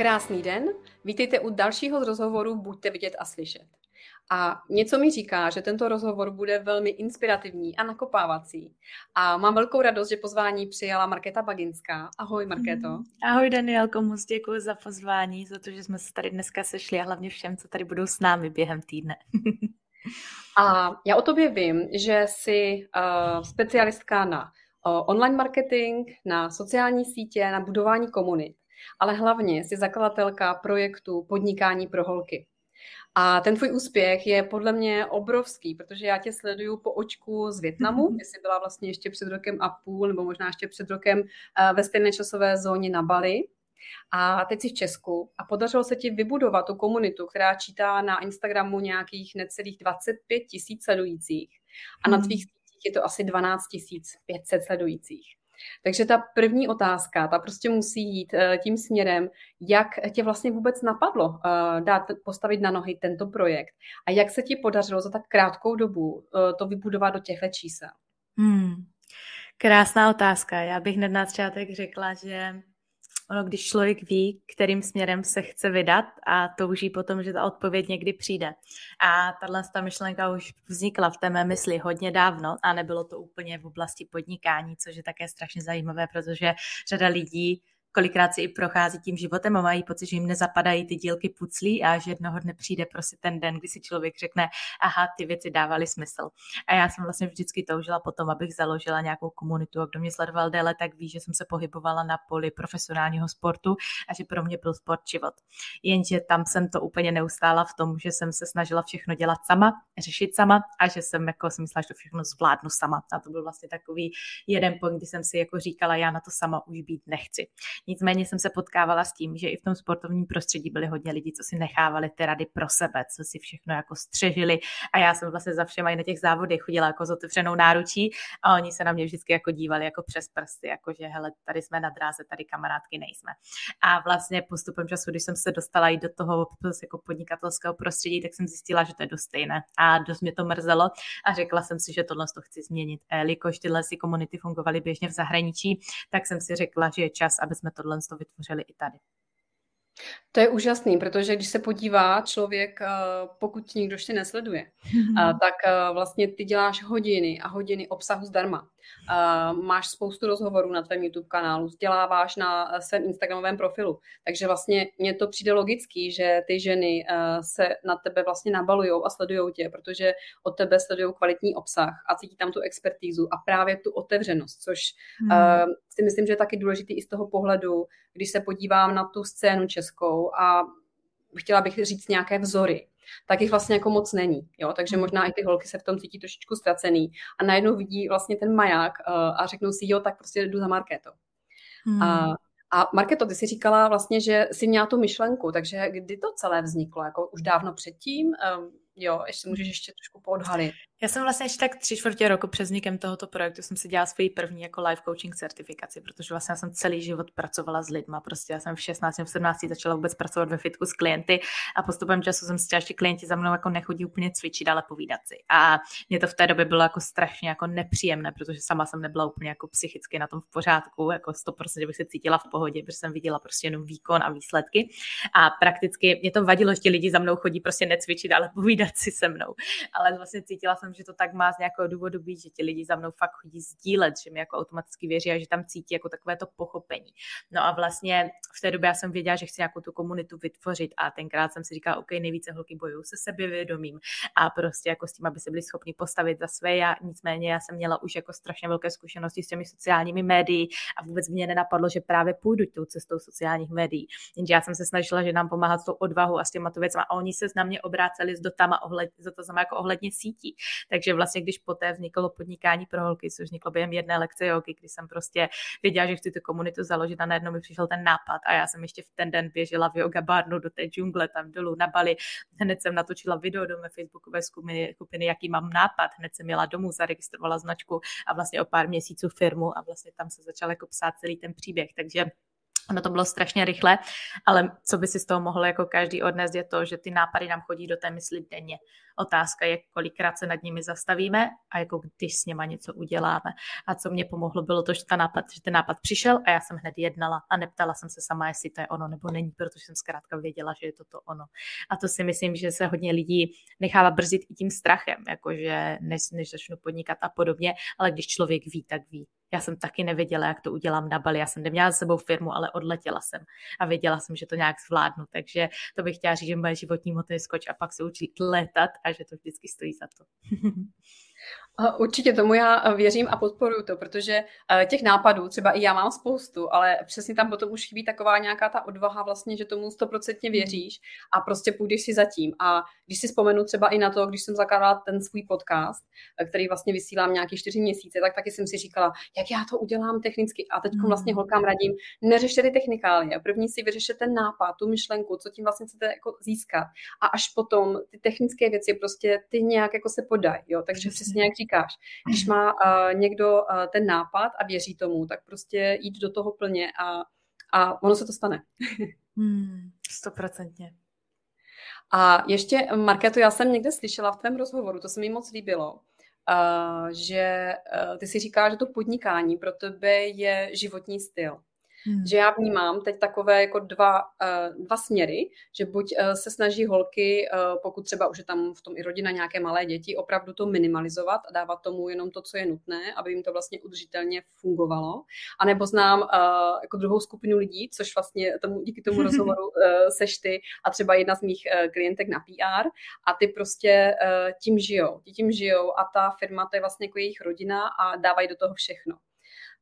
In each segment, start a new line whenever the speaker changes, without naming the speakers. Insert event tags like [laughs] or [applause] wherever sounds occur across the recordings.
Krásný den, vítejte u dalšího z rozhovoru Buďte vidět a slyšet. A něco mi říká, že tento rozhovor bude velmi inspirativní a nakopávací. A mám velkou radost, že pozvání přijala Markéta Baginská. Ahoj, Markéto.
Mm. Ahoj, Danielko, moc děkuji za pozvání, za to, že jsme se tady dneska sešli a hlavně všem, co tady budou s námi během týdne. [laughs]
a já o tobě vím, že jsi uh, specialistka na uh, online marketing, na sociální sítě, na budování komunit ale hlavně jsi zakladatelka projektu Podnikání pro holky. A ten tvůj úspěch je podle mě obrovský, protože já tě sleduju po očku z Větnamu, mm-hmm. jsi byla vlastně ještě před rokem a půl, nebo možná ještě před rokem eh, ve stejné časové zóně na Bali. A teď jsi v Česku a podařilo se ti vybudovat tu komunitu, která čítá na Instagramu nějakých necelých 25 tisíc sledujících. A na mhm. tvých sítích je to asi 12 500 sledujících. Takže ta první otázka, ta prostě musí jít eh, tím směrem, jak tě vlastně vůbec napadlo eh, dát, postavit na nohy tento projekt a jak se ti podařilo za tak krátkou dobu eh, to vybudovat do těchto čísel. Hmm.
Krásná otázka. Já bych hned na začátek řekla, že ono, když člověk ví, kterým směrem se chce vydat a touží potom, že ta odpověď někdy přijde. A tahle ta myšlenka už vznikla v té mé mysli hodně dávno a nebylo to úplně v oblasti podnikání, což je také strašně zajímavé, protože řada lidí kolikrát si i prochází tím životem a mají pocit, že jim nezapadají ty dílky puclí a že jednoho dne přijde prostě ten den, kdy si člověk řekne, aha, ty věci dávaly smysl. A já jsem vlastně vždycky toužila potom, abych založila nějakou komunitu a kdo mě sledoval déle, tak ví, že jsem se pohybovala na poli profesionálního sportu a že pro mě byl sport život. Jenže tam jsem to úplně neustála v tom, že jsem se snažila všechno dělat sama, řešit sama a že jsem jako si myslela, že to všechno zvládnu sama. A to byl vlastně takový jeden point, kdy jsem si jako říkala, já na to sama už být nechci. Nicméně jsem se potkávala s tím, že i v tom sportovním prostředí byli hodně lidí, co si nechávali ty rady pro sebe, co si všechno jako střežili a já jsem vlastně za všema i na těch závodech chodila jako s otevřenou náručí a oni se na mě vždycky jako dívali jako přes prsty, jako že hele, tady jsme na dráze, tady kamarádky nejsme. A vlastně postupem času, když jsem se dostala i do toho jako podnikatelského prostředí, tak jsem zjistila, že to je dost stejné a dost mě to mrzelo a řekla jsem si, že tohle to chci změnit. Jelikož tyhle si komunity fungovaly běžně v zahraničí, tak jsem si řekla, že je čas, aby jsme tohle to vytvořili i tady.
To je úžasný, protože když se podívá člověk, eh, pokud nikdo ještě nesleduje, mm-hmm. tak eh, vlastně ty děláš hodiny a hodiny obsahu zdarma. Máš spoustu rozhovorů na tvém YouTube kanálu, vzděláváš na svém Instagramovém profilu, takže vlastně mně to přijde logický, že ty ženy se na tebe vlastně nabalují a sledují tě, protože od tebe sledují kvalitní obsah a cítí tam tu expertízu a právě tu otevřenost, což mm. Si myslím, že je taky důležitý i z toho pohledu, když se podívám na tu scénu českou a chtěla bych říct nějaké vzory, tak jich vlastně jako moc není. Jo? Takže hmm. možná i ty holky se v tom cítí trošičku ztracený a najednou vidí vlastně ten maják uh, a řeknou si, jo, tak prostě jdu za Markéto. Hmm. A, a Marketo, ty jsi říkala vlastně, že jsi měla tu myšlenku, takže kdy to celé vzniklo? Jako už dávno předtím? Um, jo, ještě můžeš ještě trošku poodhalit.
Já jsem vlastně ještě tak tři čtvrtě roku před vznikem tohoto projektu jsem si dělala svoji první jako life coaching certifikaci, protože vlastně já jsem celý život pracovala s lidma. Prostě já jsem v 16 v 17 začala vůbec pracovat ve fitku s klienty a postupem času jsem si že klienti za mnou jako nechodí úplně cvičit, ale povídat si. A mě to v té době bylo jako strašně jako nepříjemné, protože sama jsem nebyla úplně jako psychicky na tom v pořádku, jako 100% bych se cítila v pohodě, protože jsem viděla prostě jenom výkon a výsledky. A prakticky mě to vadilo, že lidi za mnou chodí prostě necvičit, ale povídat si se mnou. Ale vlastně cítila jsem, že to tak má z nějakého důvodu být, že ti lidi za mnou fakt chodí sdílet, že mi jako automaticky věří a že tam cítí jako takové to pochopení. No a vlastně v té době já jsem věděla, že chci nějakou tu komunitu vytvořit a tenkrát jsem si říkala, OK, nejvíce holky bojují se sebevědomím a prostě jako s tím, aby se byli schopni postavit za své. Já, nicméně já jsem měla už jako strašně velké zkušenosti s těmi sociálními médií a vůbec mě nenapadlo, že právě půjdu tou cestou sociálních médií. Jenže já jsem se snažila, že nám pomáhat s tou odvahou a s těma to věcma a oni se na mě obráceli s dotama ohled, za to jako ohledně sítí. Takže vlastně, když poté vzniklo podnikání pro holky, což vzniklo během jedné lekce jogy, kdy jsem prostě věděla, že chci tu komunitu založit a najednou mi přišel ten nápad a já jsem ještě v ten den běžela v yoga barnu do té džungle tam dolů na Bali. Hned jsem natočila video do mé facebookové skupiny, skupiny, jaký mám nápad. Hned jsem měla domů, zaregistrovala značku a vlastně o pár měsíců firmu a vlastně tam se začal jako psát celý ten příběh. Takže Ono to bylo strašně rychle, ale co by si z toho mohl jako každý odnést je to, že ty nápady nám chodí do té mysli denně. Otázka je, kolikrát se nad nimi zastavíme a jako když s něma něco uděláme. A co mě pomohlo, bylo to, že, ta nápad, že ten nápad přišel a já jsem hned jednala a neptala jsem se sama, jestli to je ono nebo není, protože jsem zkrátka věděla, že je to to ono. A to si myslím, že se hodně lidí nechává brzdit i tím strachem, jakože než, než začnu podnikat a podobně, ale když člověk ví, tak ví. Já jsem taky nevěděla, jak to udělám na Bali. Já jsem neměla s sebou firmu, ale odletěla jsem a věděla jsem, že to nějak zvládnu. Takže to bych chtěla říct, že moje životní moto je skoč a pak se učit letat a že to vždycky stojí za to. [laughs]
Určitě tomu já věřím a podporuju to, protože eh, těch nápadů třeba i já mám spoustu, ale přesně tam potom už chybí taková nějaká ta odvaha vlastně, že tomu stoprocentně věříš a prostě půjdeš si zatím. A když si vzpomenu třeba i na to, když jsem zakládala ten svůj podcast, eh, který vlastně vysílám nějaký čtyři měsíce, tak taky jsem si říkala, jak já to udělám technicky. A teď vlastně holkám radím, neřešte ty technikálie. První si vyřešte ten nápad, tu myšlenku, co tím vlastně chcete jako získat. A až potom ty technické věci prostě ty nějak jako se podají. Jo? Takže přesně jak říkáš, když má uh, někdo uh, ten nápad a věří tomu, tak prostě jít do toho plně a, a ono se to stane. [laughs]
Hmm, stoprocentně. Hmm,
a ještě, Marketu, já jsem někde slyšela v tvém rozhovoru, to se mi moc líbilo, uh, že ty si říká, že to podnikání pro tebe je životní styl. Hmm. Že já vnímám teď takové jako dva, uh, dva směry, že buď uh, se snaží holky, uh, pokud třeba už je tam v tom i rodina nějaké malé děti, opravdu to minimalizovat a dávat tomu jenom to, co je nutné, aby jim to vlastně udržitelně fungovalo. A nebo znám jako druhou skupinu lidí, což vlastně tomu, díky tomu [laughs] rozhovoru seš ty a třeba jedna z mých klientek na PR a ty prostě tím žijou. Ti tím žijou a ta firma to je vlastně jako jejich rodina a dávají do toho všechno.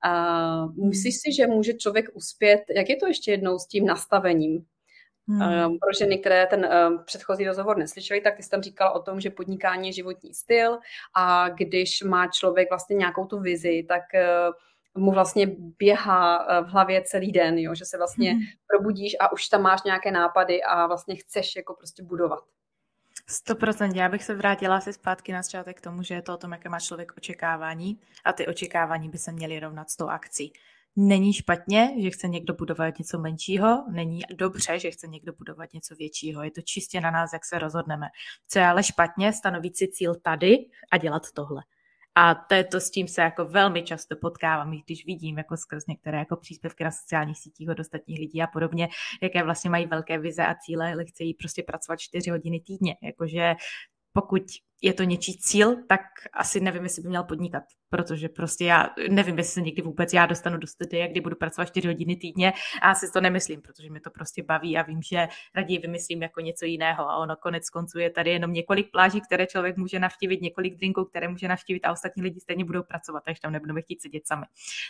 Uh, myslíš si, že může člověk uspět, jak je to ještě jednou s tím nastavením? Hmm. Pro ženy, které ten předchozí rozhovor neslyšeli, tak ty jsi tam říkala o tom, že podnikání je životní styl a když má člověk vlastně nějakou tu vizi, tak uh, mu vlastně běhá v hlavě celý den, jo? že se vlastně hmm. probudíš a už tam máš nějaké nápady a vlastně chceš jako prostě budovat.
100%. Já bych se vrátila asi zpátky na začátek k tomu, že je to o tom, jaké má člověk očekávání a ty očekávání by se měly rovnat s tou akcí. Není špatně, že chce někdo budovat něco menšího, není dobře, že chce někdo budovat něco většího. Je to čistě na nás, jak se rozhodneme. Co je ale špatně, stanovit si cíl tady a dělat tohle. A to je to, s čím se jako velmi často potkávám, když vidím jako skrz některé jako příspěvky na sociálních sítích od ostatních lidí a podobně, jaké vlastně mají velké vize a cíle, ale chcejí prostě pracovat čtyři hodiny týdně. Jakože pokud je to něčí cíl, tak asi nevím, jestli by měl podnikat, protože prostě já nevím, jestli se někdy vůbec já dostanu do studia, kdy budu pracovat 4 hodiny týdně. A asi to nemyslím, protože mi to prostě baví a vím, že raději vymyslím jako něco jiného. A ono konec konců je tady jenom několik pláží, které člověk může navštívit, několik drinků, které může navštívit a ostatní lidi stejně budou pracovat, takže tam nebudeme chtít sedět sami.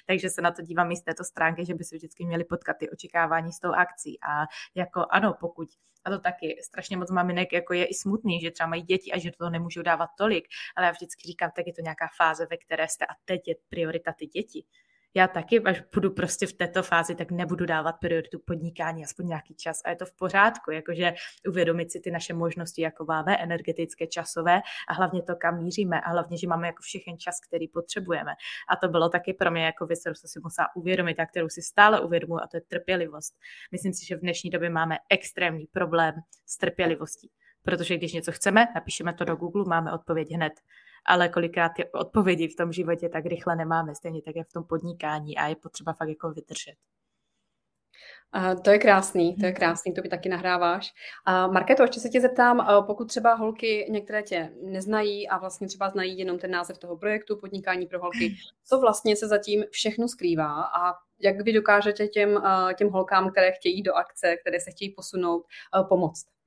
Takže se na to dívám i z této stránky, že by se vždycky měli potkat ty očekávání s tou akcí. A jako ano, pokud a to taky strašně moc maminek jako je i smutný, že třeba mají děti a že to nemůžou dávat tolik, ale já vždycky říkám, tak je to nějaká fáze, ve které jste a teď je priorita ty děti já taky, až budu prostě v této fázi, tak nebudu dávat prioritu podnikání aspoň nějaký čas a je to v pořádku, jakože uvědomit si ty naše možnosti, jako máme, energetické, časové a hlavně to, kam míříme a hlavně, že máme jako všechen čas, který potřebujeme. A to bylo taky pro mě jako věc, kterou jsem si musela uvědomit a kterou si stále uvědomuji a to je trpělivost. Myslím si, že v dnešní době máme extrémní problém s trpělivostí. Protože když něco chceme, napíšeme to do Google, máme odpověď hned ale kolikrát ty odpovědi v tom životě tak rychle nemáme, stejně tak jak v tom podnikání a je potřeba fakt jako vydržet.
Uh, to je krásný, to je krásný, to by taky nahráváš. Uh, Marketo, ještě se tě zeptám, uh, pokud třeba holky některé tě neznají a vlastně třeba znají jenom ten název toho projektu, podnikání pro holky, co vlastně se zatím všechno skrývá a jak vy dokážete těm, uh, těm holkám, které chtějí do akce, které se chtějí posunout, uh, pomoct?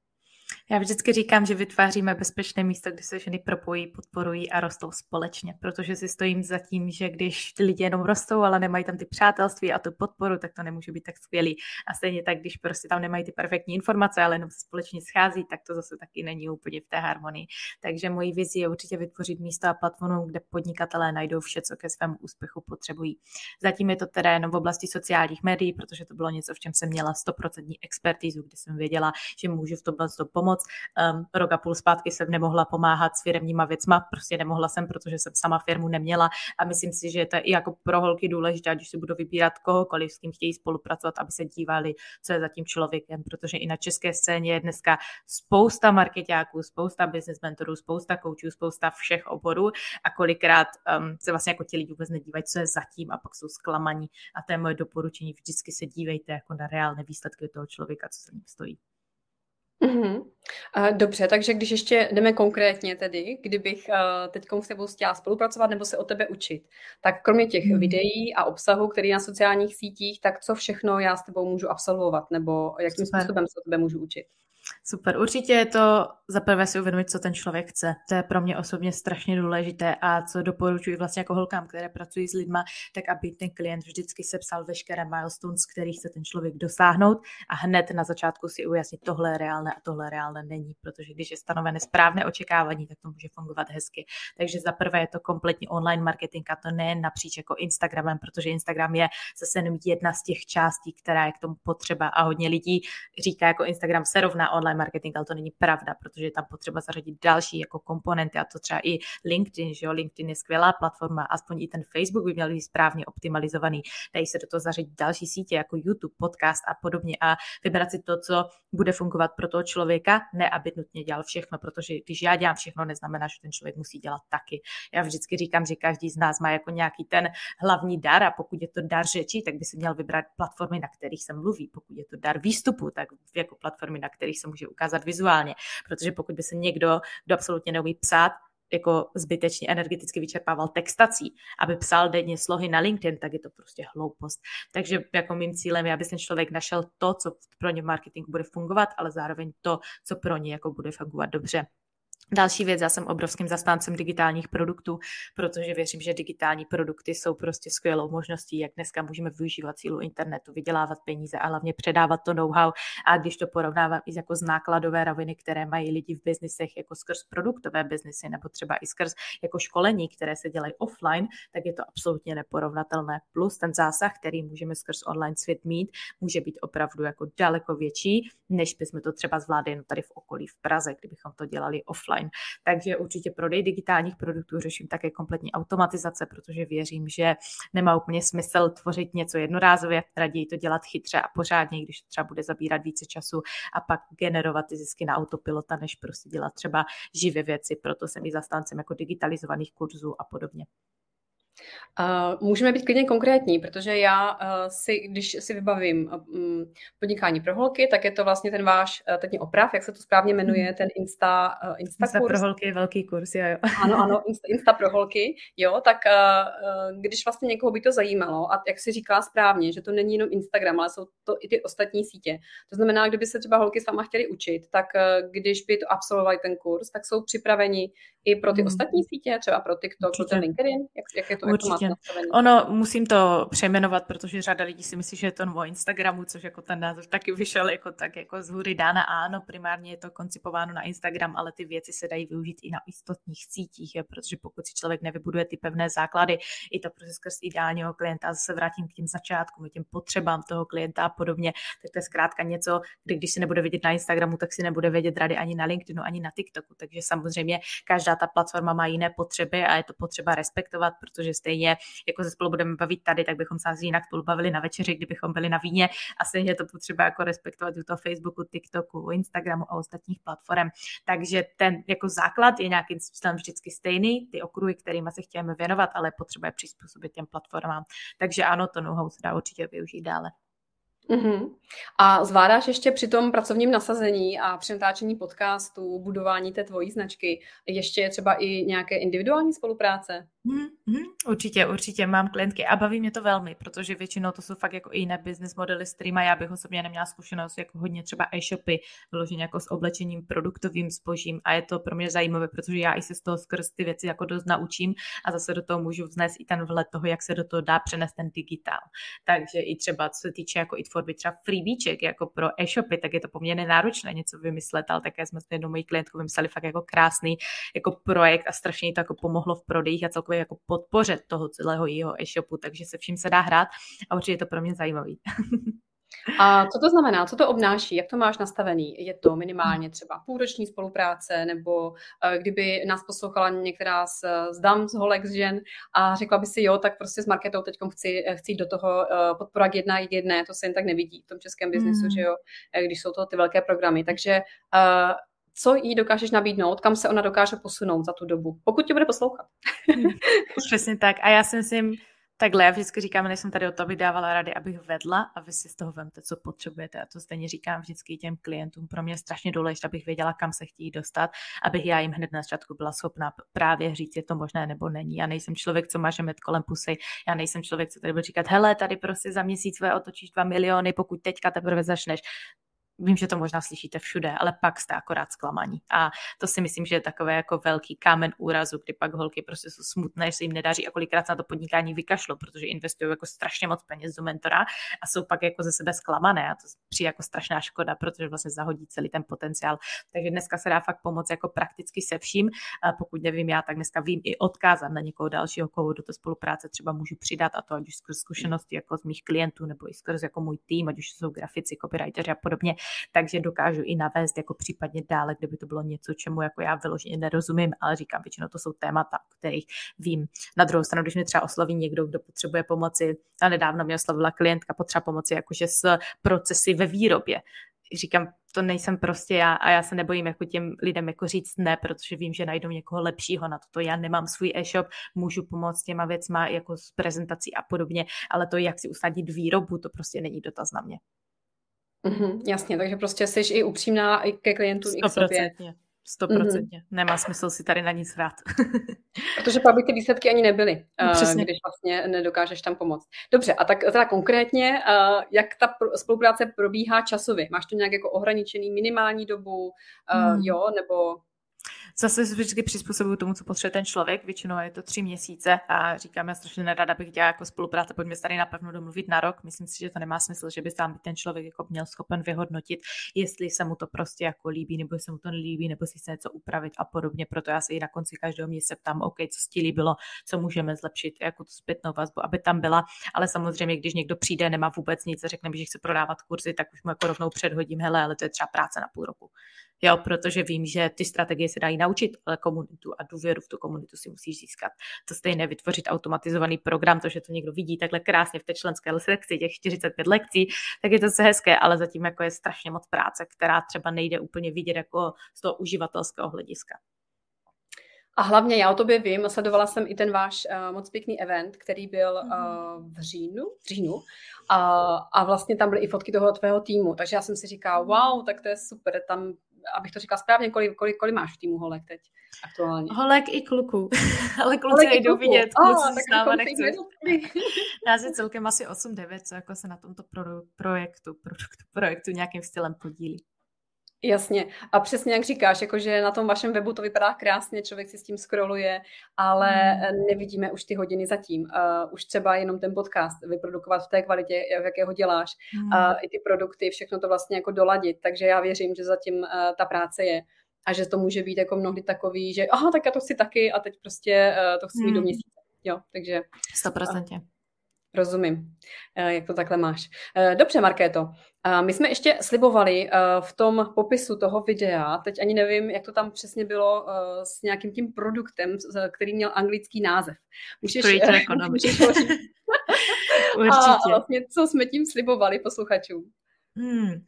Já vždycky říkám, že vytváříme bezpečné místo, kde se ženy propojí, podporují a rostou společně, protože si stojím za tím, že když ty lidi jenom rostou, ale nemají tam ty přátelství a tu podporu, tak to nemůže být tak skvělý. A stejně tak, když prostě tam nemají ty perfektní informace, ale jenom se společně schází, tak to zase taky není úplně v té harmonii. Takže mojí vizi je určitě vytvořit místo a platformu, kde podnikatelé najdou vše, co ke svému úspěchu potřebují. Zatím je to teda jenom v oblasti sociálních médií, protože to bylo něco, v čem jsem měla 100% expertízu, kde jsem věděla, že můžu v tom pomoct pomoct. Um, rok a půl zpátky jsem nemohla pomáhat s firmníma věcma, prostě nemohla jsem, protože jsem sama firmu neměla a myslím si, že to je i jako pro holky důležité, když si budou vybírat kohokoliv, s kým chtějí spolupracovat, aby se dívali, co je za tím člověkem, protože i na české scéně je dneska spousta marketáků, spousta business mentorů, spousta koučů, spousta všech oborů a kolikrát um, se vlastně jako ti lidi vůbec nedívají, co je zatím a pak jsou zklamaní a to je moje doporučení, vždycky se dívejte jako na reálné výsledky toho člověka, co se ním stojí.
Mm-hmm. Dobře, takže když ještě jdeme konkrétně tedy, kdybych teď s tebou chtěla spolupracovat nebo se o tebe učit, tak kromě těch mm. videí a obsahu, který na sociálních sítích, tak co všechno já s tebou můžu absolvovat nebo jakým Super. způsobem se o tebe můžu učit?
Super, určitě je to za prvé si uvědomit, co ten člověk chce. To je pro mě osobně strašně důležité a co doporučuji vlastně jako holkám, které pracují s lidma, tak aby ten klient vždycky sepsal veškeré milestones, který chce ten člověk dosáhnout a hned na začátku si ujasnit, tohle je reálné a tohle reálné není, protože když je stanovené správné očekávání, tak to může fungovat hezky. Takže za prvé je to kompletní online marketing a to ne napříč jako Instagramem, protože Instagram je zase jenom jedna z těch částí, která je k tomu potřeba a hodně lidí říká, jako Instagram se rovná online marketing, ale to není pravda, protože je tam potřeba zařadit další jako komponenty a to třeba i LinkedIn, že jo, LinkedIn je skvělá platforma, aspoň i ten Facebook by měl být správně optimalizovaný, dají se do toho zařadit další sítě jako YouTube, podcast a podobně a vybrat si to, co bude fungovat pro toho člověka, ne aby nutně dělal všechno, protože když já dělám všechno, neznamená, že ten člověk musí dělat taky. Já vždycky říkám, že každý z nás má jako nějaký ten hlavní dar a pokud je to dar řeči, tak by si měl vybrat platformy, na kterých se mluví. Pokud je to dar výstupu, tak jako platformy, na kterých se může ukázat vizuálně. Protože pokud by se někdo, kdo absolutně neumí psát, jako zbytečně energeticky vyčerpával textací, aby psal denně slohy na LinkedIn, tak je to prostě hloupost. Takže jako mým cílem je, aby ten člověk našel to, co pro ně v marketingu bude fungovat, ale zároveň to, co pro ně jako bude fungovat dobře. Další věc, já jsem obrovským zastáncem digitálních produktů, protože věřím, že digitální produkty jsou prostě skvělou možností, jak dneska můžeme využívat sílu internetu, vydělávat peníze a hlavně předávat to know-how. A když to porovnávám i jako z nákladové roviny, které mají lidi v biznisech, jako skrz produktové biznisy, nebo třeba i skrz jako školení, které se dělají offline, tak je to absolutně neporovnatelné. Plus ten zásah, který můžeme skrz online svět mít, může být opravdu jako daleko větší, než bychom to třeba zvládli tady v okolí v Praze, kdybychom to dělali offline offline. Takže určitě prodej digitálních produktů řeším také kompletní automatizace, protože věřím, že nemá úplně smysl tvořit něco jednorázově, raději to dělat chytře a pořádně, když to třeba bude zabírat více času a pak generovat ty zisky na autopilota, než prostě dělat třeba živé věci. Proto jsem i zastáncem jako digitalizovaných kurzů a podobně.
Uh, můžeme být klidně konkrétní, protože já uh, si, když si vybavím um, podnikání pro holky, tak je to vlastně ten váš, uh, teď mě oprav, jak se to správně jmenuje, mhm. ten Insta, uh, Insta,
Insta pro holky je velký kurz, jo, jo.
Ano, ano, [laughs] Insta, Insta pro holky, jo, tak uh, když vlastně někoho by to zajímalo, a jak si říkala správně, že to není jenom Instagram, ale jsou to i ty ostatní sítě. To znamená, kdyby se třeba holky sama chtěly učit, tak uh, když by to absolvovali ten kurz, tak jsou připraveni i pro ty hmm. ostatní sítě, třeba pro TikTok, Určitě. pro ten LinkedIn, jak, jak je to,
Určitě. Jak to Ono, musím to přejmenovat, protože řada lidí si myslí, že je to o Instagramu, což jako ten název taky vyšel jako tak jako z hůry dána. Ano, primárně je to koncipováno na Instagram, ale ty věci se dají využít i na ostatních sítích, je, protože pokud si člověk nevybuduje ty pevné základy, i to prostě skrz ideálního klienta, a se vrátím k těm začátkům, k těm potřebám toho klienta a podobně, tak to je zkrátka něco, kdy když si nebude vidět na Instagramu, tak si nebude vědět rady ani na LinkedInu, ani na TikToku. Takže samozřejmě každá ta platforma má jiné potřeby a je to potřeba respektovat, protože stejně jako se spolu budeme bavit tady, tak bychom se asi jinak spolu bavili na večeři, kdybychom byli na víně a stejně je to potřeba jako respektovat u toho Facebooku, TikToku, Instagramu a ostatních platform. Takže ten jako základ je nějakým způsobem vždycky stejný, ty okruhy, kterými se chceme věnovat, ale potřeba je přizpůsobit těm platformám. Takže ano, to know se dá určitě využít dále.
Mm-hmm. A zvládáš ještě při tom pracovním nasazení a při natáčení podcastu, budování té tvojí značky, ještě třeba i nějaké individuální spolupráce?
Mm-hmm. Určitě, určitě mám klientky a baví mě to velmi, protože většinou to jsou fakt jako i jiné business modely, s kterými já bych osobně neměla zkušenost, jako hodně třeba e-shopy, vyloženě jako s oblečením, produktovým zbožím a je to pro mě zajímavé, protože já i se z toho skrz ty věci jako dost naučím a zase do toho můžu vznést i ten vhled toho, jak se do toho dá přenést ten digitál. Takže i třeba co se týče jako i tvorby třeba freebíček jako pro e-shopy, tak je to poměrně náročné něco vymyslet, ale také jsme s jednou mojí klientkou vymysleli fakt jako krásný jako projekt a strašně to jako pomohlo v prodejích a celkově jako podpoře toho celého jeho e-shopu, takže se vším se dá hrát a určitě je to pro mě zajímavý. [laughs]
A co to znamená? Co to obnáší? Jak to máš nastavený? Je to minimálně třeba půlroční spolupráce, nebo eh, kdyby nás poslouchala některá z, z dam, z holek, z žen a řekla by si, jo, tak prostě s marketou teď chci, chci do toho eh, podporovat jedna i jedné, to se jen tak nevidí v tom českém biznesu, mm. že jo, eh, když jsou to ty velké programy. Takže co jí dokážeš nabídnout, kam se ona dokáže posunout za tu dobu, pokud tě bude poslouchat. [laughs]
Přesně tak. A já si myslím, Takhle, já vždycky říkám, než jsem tady o to, abych dávala rady, abych vedla a vy si z toho vemte, co potřebujete. A to stejně říkám vždycky těm klientům. Pro mě je strašně důležité, abych věděla, kam se chtějí dostat, abych já jim hned na začátku byla schopná právě říct, je to možné nebo není. Já nejsem člověk, co má žemet kolem pusy, já nejsem člověk, co tady bude říkat, hele, tady prostě za měsíc tvoje otočíš dva miliony, pokud teďka teprve začneš vím, že to možná slyšíte všude, ale pak jste akorát zklamaní. A to si myslím, že je takové jako velký kámen úrazu, kdy pak holky prostě jsou smutné, že se jim nedaří a kolikrát na to podnikání vykašlo, protože investují jako strašně moc peněz do mentora a jsou pak jako ze sebe zklamané a to přijde jako strašná škoda, protože vlastně zahodí celý ten potenciál. Takže dneska se dá fakt pomoct jako prakticky se vším. A pokud nevím já, tak dneska vím i odkázat na někoho dalšího, koho do té spolupráce třeba můžu přidat a to ať už skrz zkušenosti jako z mých klientů nebo i skrz jako můj tým, ať už jsou grafici, copywriteri a podobně, takže dokážu i navést jako případně dále, kdyby to bylo něco, čemu jako já vyloženě nerozumím, ale říkám, většinou to jsou témata, o kterých vím. Na druhou stranu, když mě třeba osloví někdo, kdo potřebuje pomoci, a nedávno mě oslovila klientka, potřeba pomoci jakože s procesy ve výrobě, říkám, to nejsem prostě já a já se nebojím jako těm lidem jako říct ne, protože vím, že najdou někoho lepšího na to. Já nemám svůj e-shop, můžu pomoct těma věcma jako s prezentací a podobně, ale to, jak si usadit výrobu, to prostě není dotaz na mě.
Mm-hmm, jasně, takže prostě jsi i upřímná i ke klientům i k sobě.
Stoprocentně. Mm-hmm. Nemá smysl si tady na nic hrát. [laughs]
Protože pak by ty výsledky ani nebyly, no, Přesně. když vlastně nedokážeš tam pomoct. Dobře, a tak teda konkrétně, jak ta spolupráce probíhá časově? Máš to nějak jako ohraničený minimální dobu, mm. jo, nebo
Zase se vždycky přizpůsobuju tomu, co potřebuje ten člověk. Většinou je to tři měsíce a říkám, já strašně nerada bych dělala jako spolupráce, pojďme se tady napevno domluvit na rok. Myslím si, že to nemá smysl, že by sám ten člověk jako měl schopen vyhodnotit, jestli se mu to prostě jako líbí, nebo se mu to nelíbí, nebo si chce něco upravit a podobně. Proto já se i na konci každého měsíce ptám, OK, co ti líbilo, co můžeme zlepšit, jako tu zpětnou vazbu, aby tam byla. Ale samozřejmě, když někdo přijde, nemá vůbec nic a řekne mi, že chce prodávat kurzy, tak už mu jako rovnou předhodím, hele, ale to je třeba práce na půl roku jo, protože vím, že ty strategie se dají naučit, ale komunitu a důvěru v tu komunitu si musíš získat. To stejné vytvořit automatizovaný program, to, že to někdo vidí takhle krásně v té členské lekci, těch 45 lekcí, tak je to se hezké, ale zatím jako je strašně moc práce, která třeba nejde úplně vidět jako z toho uživatelského hlediska.
A hlavně já o tobě vím, sledovala jsem i ten váš uh, moc pěkný event, který byl uh, v říjnu, v říjnu a, a vlastně tam byly i fotky toho tvého týmu, takže já jsem si říkala, wow, tak to je super, tam abych to říkala správně, kolik, kolik, kolik máš v týmu holek teď aktuálně?
Holek i kluku, [laughs] ale kluci nejdou vidět, kluci oh, s náma nechci. Nás je celkem asi 8-9, co jako se na tomto pro, projektu, produktu, [laughs] projektu nějakým stylem podílí.
Jasně. A přesně jak říkáš, jakože na tom vašem webu to vypadá krásně, člověk si s tím scrolluje, ale hmm. nevidíme už ty hodiny zatím. Uh, už třeba jenom ten podcast vyprodukovat v té kvalitě, v jaké ho děláš. Hmm. Uh, I ty produkty, všechno to vlastně jako doladit. Takže já věřím, že zatím uh, ta práce je a že to může být jako mnohdy takový, že aha, tak já to chci taky a teď prostě uh, to chci mít hmm. do měsíce. Jo, takže...
100%. Uh,
Rozumím, eh, jak to takhle máš. Eh, dobře, Markéto. My jsme ještě slibovali eh, v tom popisu toho videa, teď ani nevím, jak to tam přesně bylo s nějakým tím produktem, který měl anglický název.
Můžeš, můžeš [laughs]
Určitě. A vlastně, co jsme tím slibovali posluchačům?
Hmm.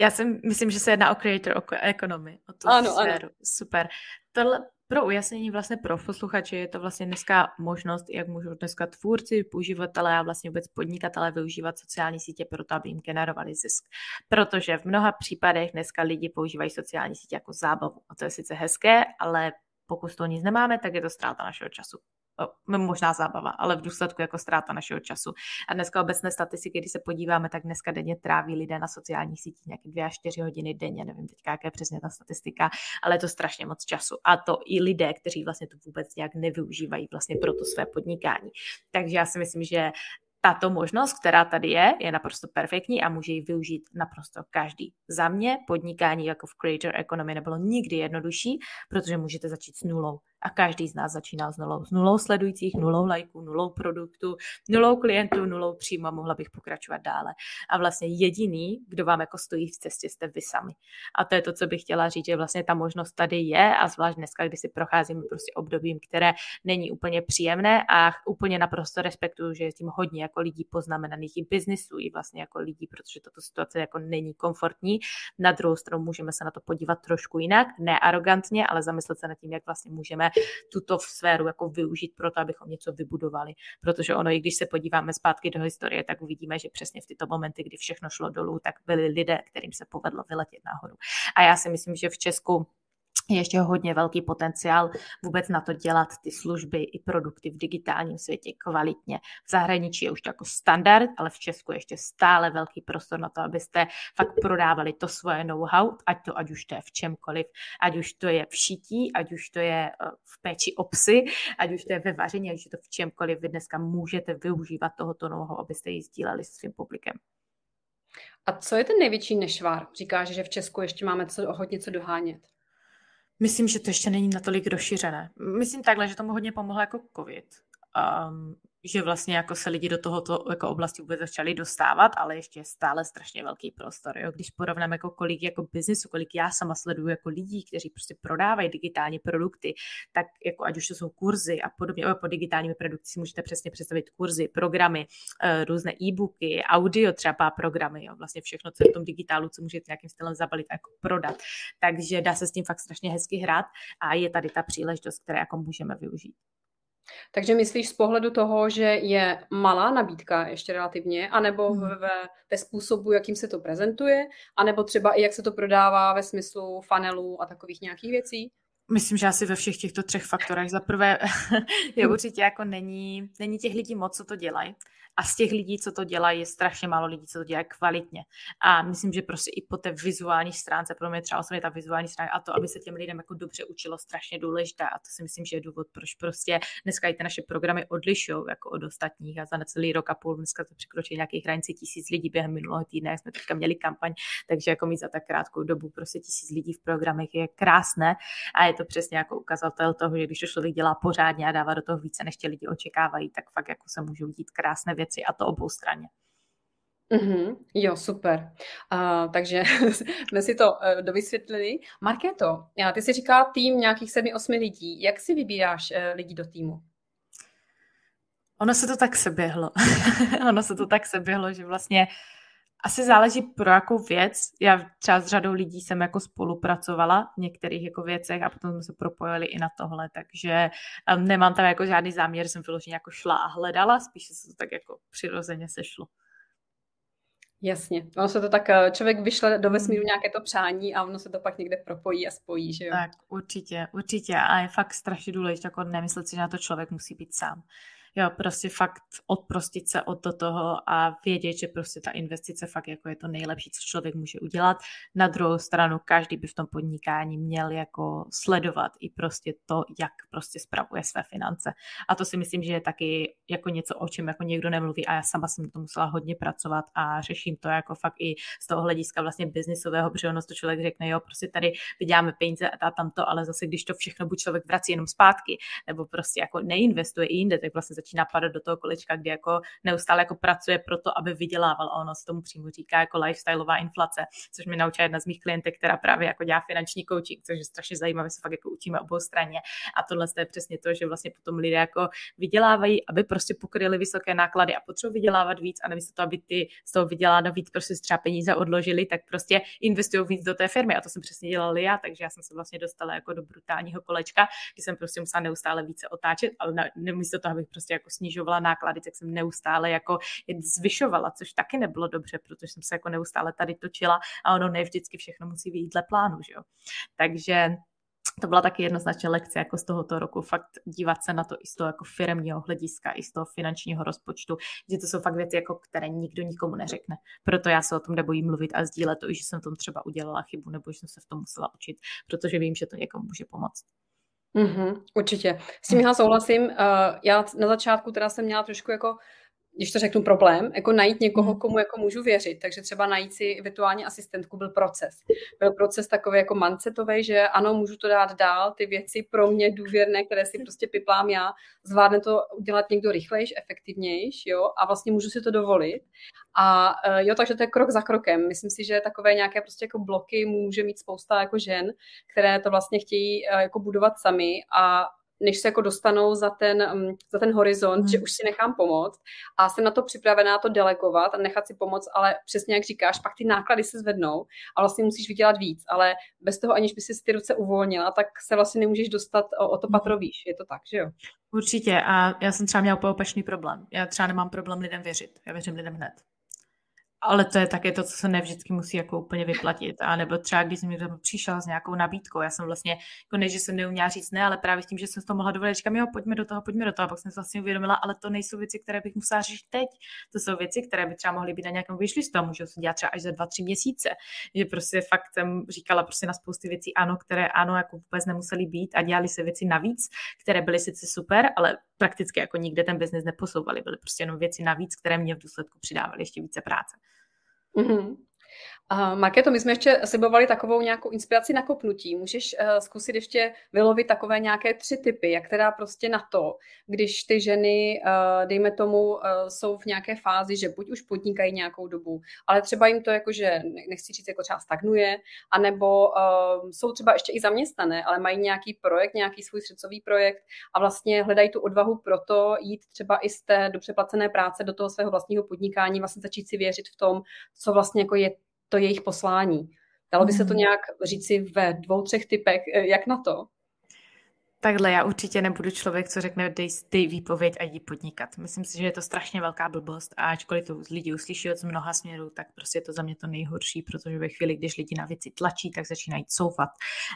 Já si myslím, že se jedná o creator economy, o tu
ano, sféru. Ano.
Super. Tohle, pro ujasnění vlastně pro posluchače je to vlastně dneska možnost, jak můžou dneska tvůrci, používatelé a vlastně vůbec podnikatelé využívat sociální sítě pro to, aby jim generovali zisk. Protože v mnoha případech dneska lidi používají sociální sítě jako zábavu. A to je sice hezké, ale pokud to nic nemáme, tak je to ztráta našeho času možná zábava, ale v důsledku jako ztráta našeho času. A dneska obecné statistiky, když se podíváme, tak dneska denně tráví lidé na sociálních sítích nějaké dvě až čtyři hodiny denně, nevím teď, jaká je přesně ta statistika, ale je to strašně moc času. A to i lidé, kteří vlastně to vůbec nějak nevyužívají vlastně pro to své podnikání. Takže já si myslím, že tato možnost, která tady je, je naprosto perfektní a může ji využít naprosto každý. Za mě podnikání jako v creator economy nebylo nikdy jednodušší, protože můžete začít s nulou A každý z nás začíná s nulou. S nulou sledujících, nulou lajků, nulou produktu, nulou klientů, nulou příjmu a mohla bych pokračovat dále. A vlastně jediný, kdo vám jako stojí v cestě, jste vy sami. A to je to, co bych chtěla říct, že vlastně ta možnost tady je a zvlášť dneska, kdy si procházíme prostě obdobím, které není úplně příjemné a úplně naprosto respektuju, že je tím hodně jako lidí poznamenaných i biznisu, i vlastně jako lidí, protože tato situace jako není komfortní. Na druhou stranu můžeme se na to podívat trošku jinak, ne arrogantně, ale zamyslet se nad tím, jak vlastně můžeme tuto sféru jako využít pro to, abychom něco vybudovali. Protože ono, i když se podíváme zpátky do historie, tak uvidíme, že přesně v tyto momenty, kdy všechno šlo dolů, tak byli lidé, kterým se povedlo vyletět nahoru. A já si myslím, že v Česku je ještě hodně velký potenciál vůbec na to dělat ty služby i produkty v digitálním světě kvalitně. V zahraničí je už to jako standard, ale v Česku je ještě stále velký prostor na to, abyste fakt prodávali to svoje know-how, ať to, ať už to je v čemkoliv, ať už to je v šití, ať už to je eh, v péči o psy, ať už to je ve vaření, ať už to v čemkoliv. Vy dneska můžete využívat tohoto know-how, abyste ji sdíleli s svým publikem.
A co je ten největší nešvar? Říkáš, že v Česku ještě máme co, hodně co dohánět.
Myslím, že to ještě není natolik rozšířené. Myslím takhle, že tomu hodně pomohlo jako covid. Um, že vlastně jako se lidi do tohoto jako oblasti vůbec začali dostávat, ale ještě je stále strašně velký prostor. Jo? Když porovnám jako kolik jako biznisu, kolik já sama sleduju jako lidí, kteří prostě prodávají digitální produkty, tak jako ať už to jsou kurzy a podobně, po digitálními produkty si můžete přesně představit kurzy, programy, eh, různé e-booky, audio třeba programy, jo? vlastně všechno, co je v tom digitálu, co můžete nějakým stylem zabalit a jako prodat. Takže dá se s tím fakt strašně hezky hrát a je tady ta příležitost, které jako můžeme využít.
Takže myslíš z pohledu toho, že je malá nabídka ještě relativně, anebo hmm. ve, ve způsobu, jakým se to prezentuje, anebo třeba i jak se to prodává ve smyslu funnelů a takových nějakých věcí?
Myslím, že asi ve všech těchto třech faktorech. Za prvé [laughs] je určitě jako není, není těch lidí moc, co to dělají. A z těch lidí, co to dělají, je strašně málo lidí, co to dělají kvalitně. A myslím, že prostě i po té vizuální stránce, pro mě třeba osobně ta vizuální stránka a to, aby se těm lidem jako dobře učilo, strašně důležité. A to si myslím, že je důvod, proč prostě dneska i ty naše programy odlišují jako od ostatních. A za necelý rok a půl dneska to překročí nějakých hranici tisíc lidí během minulého týdne, jak jsme teďka měli kampaň, takže jako mít za tak krátkou dobu prostě tisíc lidí v programech je krásné. A je to přesně jako ukazatel toho, že když to člověk dělá pořádně a dává do toho více, než ti lidi očekávají, tak fakt jako se můžou dít krásné věci a to obou straně.
Mm-hmm, jo, super. Uh, takže [laughs] jsme si to uh, dovysvětlili. Markéto, ty si říká tým nějakých sedmi, osmi lidí. Jak si vybíráš uh, lidi do týmu?
Ono se to tak seběhlo. [laughs] ono se to tak seběhlo, že vlastně asi záleží pro jakou věc. Já třeba s řadou lidí jsem jako spolupracovala v některých jako věcech a potom jsme se propojili i na tohle, takže um, nemám tam jako žádný záměr, jsem vyloženě jako šla a hledala, spíš se to tak jako přirozeně sešlo.
Jasně. Ono se to tak, eh, člověk vyšle do vesmíru hmm. nějaké to přání a ono se to pak někde propojí a spojí, že jo?
Tak, určitě, určitě. A je fakt strašně důležité jako nemyslet si, že na to člověk musí být sám jo, prostě fakt odprostit se od toho a vědět, že prostě ta investice fakt jako je to nejlepší, co člověk může udělat. Na druhou stranu každý by v tom podnikání měl jako sledovat i prostě to, jak prostě spravuje své finance. A to si myslím, že je taky jako něco, o čem jako někdo nemluví a já sama jsem to musela hodně pracovat a řeším to jako fakt i z toho hlediska vlastně biznisového, protože ono to člověk řekne, jo, prostě tady vyděláme peníze a tamto, ale zase když to všechno buď člověk vrací jenom zpátky, nebo prostě jako neinvestuje i jinde, tak vlastně začíná padat do toho kolečka, kdy jako neustále jako pracuje pro to, aby vydělával. A ono se tomu přímo říká jako lifestyleová inflace, což mi naučila jedna z mých klientek, která právě jako dělá finanční coaching, což je strašně zajímavé, se fakt jako učíme obou straně. A tohle je přesně to, že vlastně potom lidé jako vydělávají, aby prostě pokryli vysoké náklady a potřebují vydělávat víc a namísto toho, aby ty z toho vyděláno víc prostě třeba peníze odložili, tak prostě investují víc do té firmy. A to jsem přesně dělala já, takže já jsem se vlastně dostala jako do brutálního kolečka, kdy jsem prostě musela neustále více otáčet, ale na, místo toho, abych prostě jako snižovala náklady, tak jsem neustále jako zvyšovala, což taky nebylo dobře, protože jsem se jako neustále tady točila a ono ne vždycky všechno musí být dle plánu, že jo. Takže to byla taky jednoznačně lekce jako z tohoto roku, fakt dívat se na to i z toho jako firmního hlediska, i z toho finančního rozpočtu, že to jsou fakt věci, jako které nikdo nikomu neřekne. Proto já se o tom nebojím mluvit a sdílet to, že jsem tom třeba udělala chybu, nebo že jsem se v tom musela učit, protože vím, že to někomu může pomoct.
Mm-hmm, určitě. S tím já souhlasím. Uh, já na začátku teda jsem měla trošku jako když to řeknu problém, jako najít někoho, hmm. komu jako můžu věřit. Takže třeba najít si virtuální asistentku byl proces. Byl proces takový jako mancetový, že ano, můžu to dát dál, ty věci pro mě důvěrné, které si prostě piplám já, zvládne to udělat někdo rychlejš, efektivnějš, jo, a vlastně můžu si to dovolit. A eh, jo, takže to je krok za krokem. Myslím si, že takové nějaké prostě jako bloky může mít spousta jako žen, které to vlastně chtějí eh, jako budovat sami a než se jako dostanou za ten, mm, za ten horizont, hmm. že už si nechám pomoct a jsem na to připravená to delegovat a nechat si pomoct, ale přesně jak říkáš, pak ty náklady se zvednou a vlastně musíš vydělat víc, ale bez toho, aniž by si ty ruce uvolnila, tak se vlastně nemůžeš dostat o, o to hmm. patro výš. Je to tak, že jo?
Určitě a já jsem třeba měla úplně opačný problém. Já třeba nemám problém lidem věřit. Já věřím lidem hned ale to je také to, co se nevždycky musí jako úplně vyplatit. A nebo třeba, když jsem tam přišel s nějakou nabídkou, já jsem vlastně, jako ne, že jsem neuměla říct ne, ale právě s tím, že jsem to mohla dovolit, říkám, jo, pojďme do toho, pojďme do toho. A pak jsem se vlastně uvědomila, ale to nejsou věci, které bych musela řešit teď. To jsou věci, které by třeba mohly být na nějakém toho můžou se dělat třeba až za dva, tři měsíce. Že prostě fakt jsem říkala prostě na spousty věcí ano, které ano, jako vůbec nemusely být a dělali se věci navíc, které byly sice super, ale prakticky jako nikde ten biznis neposouvaly. Byly prostě jenom věci navíc, které mě v důsledku přidávaly ještě více práce.
Mm-hmm. Uh, Marketo, my jsme ještě slibovali takovou nějakou inspiraci na kopnutí. Můžeš uh, zkusit ještě vylovit takové nějaké tři typy, jak teda prostě na to, když ty ženy, uh, dejme tomu, uh, jsou v nějaké fázi, že buď už podnikají nějakou dobu, ale třeba jim to jakože, nechci říct, jako třeba stagnuje, anebo jsou třeba ještě i zaměstnané, ale mají nějaký projekt, nějaký svůj srdcový projekt a vlastně hledají tu odvahu pro to jít třeba i z té dobře placené práce do toho svého vlastního podnikání, vlastně začít si věřit v tom, co vlastně jako je to jejich poslání. Dalo by se to mhm. nějak říci ve dvou, třech typech, eh, jak na to?
Takhle já určitě nebudu člověk, co řekne dej, dej výpověď a jdi podnikat. Myslím si, že je to strašně velká blbost a ačkoliv to lidi uslyší od mnoha směrů, tak prostě je to za mě to nejhorší, protože ve chvíli, když lidi na věci tlačí, tak začínají coufat.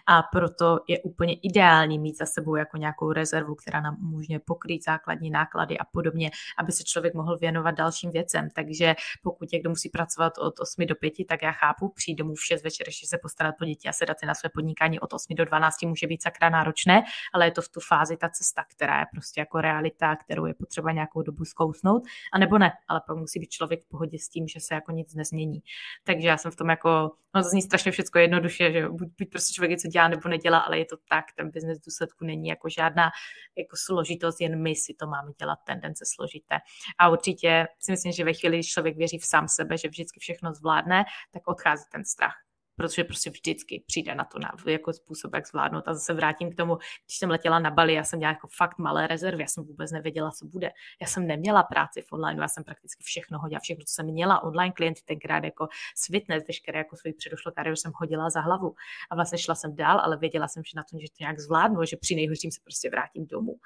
A proto je úplně ideální mít za sebou jako nějakou rezervu, která nám umožňuje pokrýt základní náklady a podobně, aby se člověk mohl věnovat dalším věcem. Takže pokud někdo musí pracovat od 8 do 5, tak já chápu, přijít domů v 6 večer, ještě se postarat po děti a sedat si na své podnikání od 8 do 12 může být sakra náročné, ale je to v tu fázi ta cesta, která je prostě jako realita, kterou je potřeba nějakou dobu zkousnout, a nebo ne, ale pak musí být člověk v pohodě s tím, že se jako nic nezmění. Takže já jsem v tom jako, no to zní strašně všechno jednoduše, že buď, buď prostě člověk něco dělá nebo nedělá, ale je to tak, ten biznes důsledku není jako žádná jako složitost, jen my si to máme dělat, tendence složité. A určitě si myslím, že ve chvíli, když člověk věří v sám sebe, že vždycky všechno zvládne, tak odchází ten strach protože prostě vždycky přijde na to na, jako způsob, jak zvládnout. A zase vrátím k tomu, když jsem letěla na Bali, já jsem měla jako fakt malé rezervy, já jsem vůbec nevěděla, co bude. Já jsem neměla práci v online, já jsem prakticky všechno hodila, všechno, co jsem měla, online klienty tenkrát jako s veškeré jako svůj předošlou kariéru jsem hodila za hlavu. A vlastně šla jsem dál, ale věděla jsem, že na to, že to nějak zvládnu, že při nejhorším se prostě vrátím domů.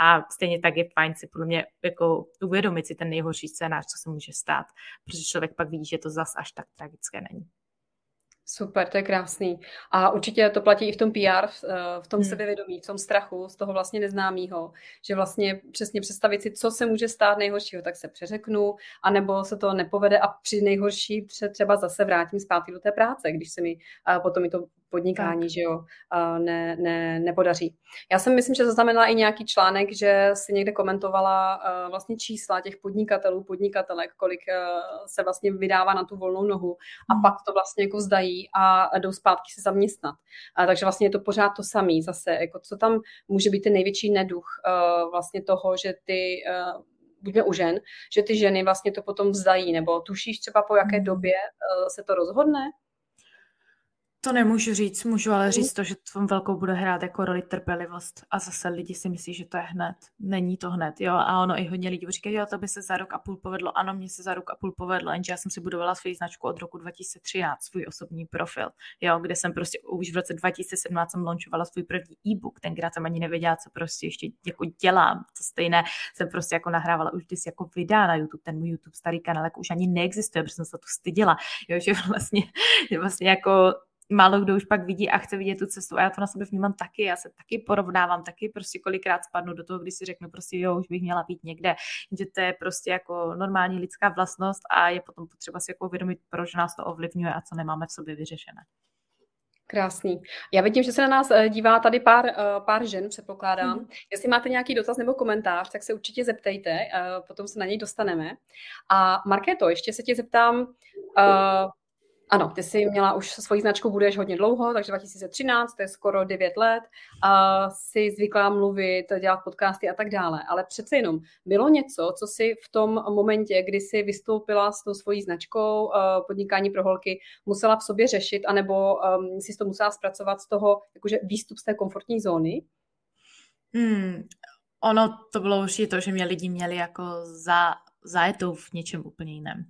A stejně tak je fajn si podle mě jako uvědomit si ten nejhorší scénář, co se může stát, protože člověk pak vidí, že to zas až tak tragické není.
Super, to je krásný. A určitě to platí i v tom PR, v, eh, v tom hmm. sebevědomí, v tom strachu z toho vlastně neznámého, že vlastně přesně představit si, co se může stát nejhoršího, tak se přeřeknu, anebo se to nepovede a při nejhorší třeba zase vrátím zpátky do té práce, když se mi potom i to podnikání, tak. že jo, ne, ne, nepodaří. Já jsem myslím, že zaznamenala i nějaký článek, že si někde komentovala vlastně čísla těch podnikatelů, podnikatelek, kolik se vlastně vydává na tu volnou nohu a hmm. pak to vlastně jako vzdají a jdou zpátky se zaměstnat. Takže vlastně je to pořád to samé zase, jako co tam může být ten největší neduch vlastně toho, že ty buďme u žen, že ty ženy vlastně to potom vzdají, nebo tušíš třeba po jaké hmm. době se to rozhodne?
To nemůžu říct, můžu ale říct to, že tom velkou bude hrát jako roli trpělivost. A zase lidi si myslí, že to je hned. Není to hned, jo, a ono i hodně lidí říká, jo, to by se za rok a půl povedlo. Ano, mně se za rok a půl povedlo, jenže já jsem si budovala svou značku od roku 2013, svůj osobní profil, jo, kde jsem prostě už v roce 2017 jsem launchovala svůj první e-book, tenkrát jsem ani nevěděla, co prostě ještě jako dělám, to stejné jsem prostě jako nahrávala už když jako videa na YouTube, ten můj YouTube starý kanál jako už ani neexistuje, protože jsem se tu styděla, jo, že [laughs] vlastně, že vlastně jako málo kdo už pak vidí a chce vidět tu cestu a já to na sebe vnímám taky, já se taky porovnávám, taky prostě kolikrát spadnu do toho, když si řeknu prostě jo, už bych měla být někde, že to je prostě jako normální lidská vlastnost a je potom potřeba si jako uvědomit, proč nás to ovlivňuje a co nemáme v sobě vyřešené.
Krásný. Já vidím, že se na nás eh, dívá tady pár, eh, pár žen, předpokládám. Hmm. Jestli máte nějaký dotaz nebo komentář, tak se určitě zeptejte, eh, potom se na něj dostaneme. A Markéto, ještě se tě zeptám, ano, ty jsi měla už svoji značku, budeš hodně dlouho, takže 2013, to je skoro 9 let, a jsi zvyklá mluvit, dělat podcasty a tak dále. Ale přece jenom bylo něco, co si v tom momentě, kdy jsi vystoupila s tou svojí značkou podnikání pro holky, musela v sobě řešit, anebo um, si to musela zpracovat z toho, jakože výstup z té komfortní zóny?
Hmm, ono to bylo určitě to, že mě lidi měli jako za, zajetou v něčem úplně jiném.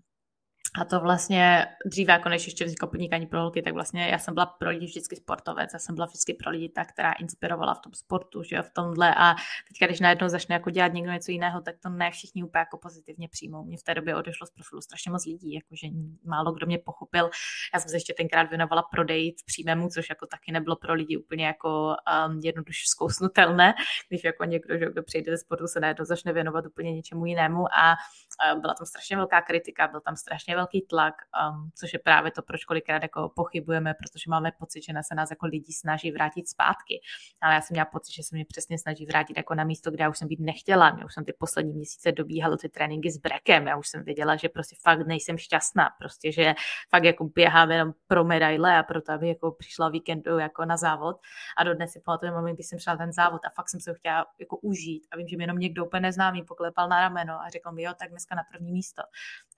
A to vlastně dříve, jako než ještě vzniklo podnikání pro holky, tak vlastně já jsem byla pro lidi vždycky sportovec, já jsem byla vždycky pro lidi ta, která inspirovala v tom sportu, že v tomhle a teďka, když najednou začne jako dělat někdo něco jiného, tak to ne všichni úplně jako pozitivně přijmou. Mě v té době odešlo z profilu strašně moc lidí, jakože málo kdo mě pochopil. Já jsem se ještě tenkrát věnovala prodeji přímému, což jako taky nebylo pro lidi úplně jako um, jednoduše zkousnutelné, když jako někdo, že kdo přijde ze sportu, se najednou začne věnovat úplně něčemu jinému a byla tam strašně velká kritika, byl tam strašně velký tlak, um, což je právě to, proč kolikrát jako pochybujeme, protože máme pocit, že se nás jako lidi snaží vrátit zpátky. Ale já jsem měla pocit, že se mě přesně snaží vrátit jako na místo, kde já už jsem být nechtěla. Já už jsem ty poslední měsíce dobíhala ty tréninky s brekem. Já už jsem věděla, že prostě fakt nejsem šťastná. Prostě, že fakt jako běhám jenom pro medaile a proto, aby jako přišla víkendu jako na závod. A dodnes si pamatuju moment, kdy jsem šla ten závod a fakt jsem se ho chtěla jako užít. A vím, že mi jenom někdo úplně neznámý poklepal na rameno a řekl mi, jo, tak dneska na první místo.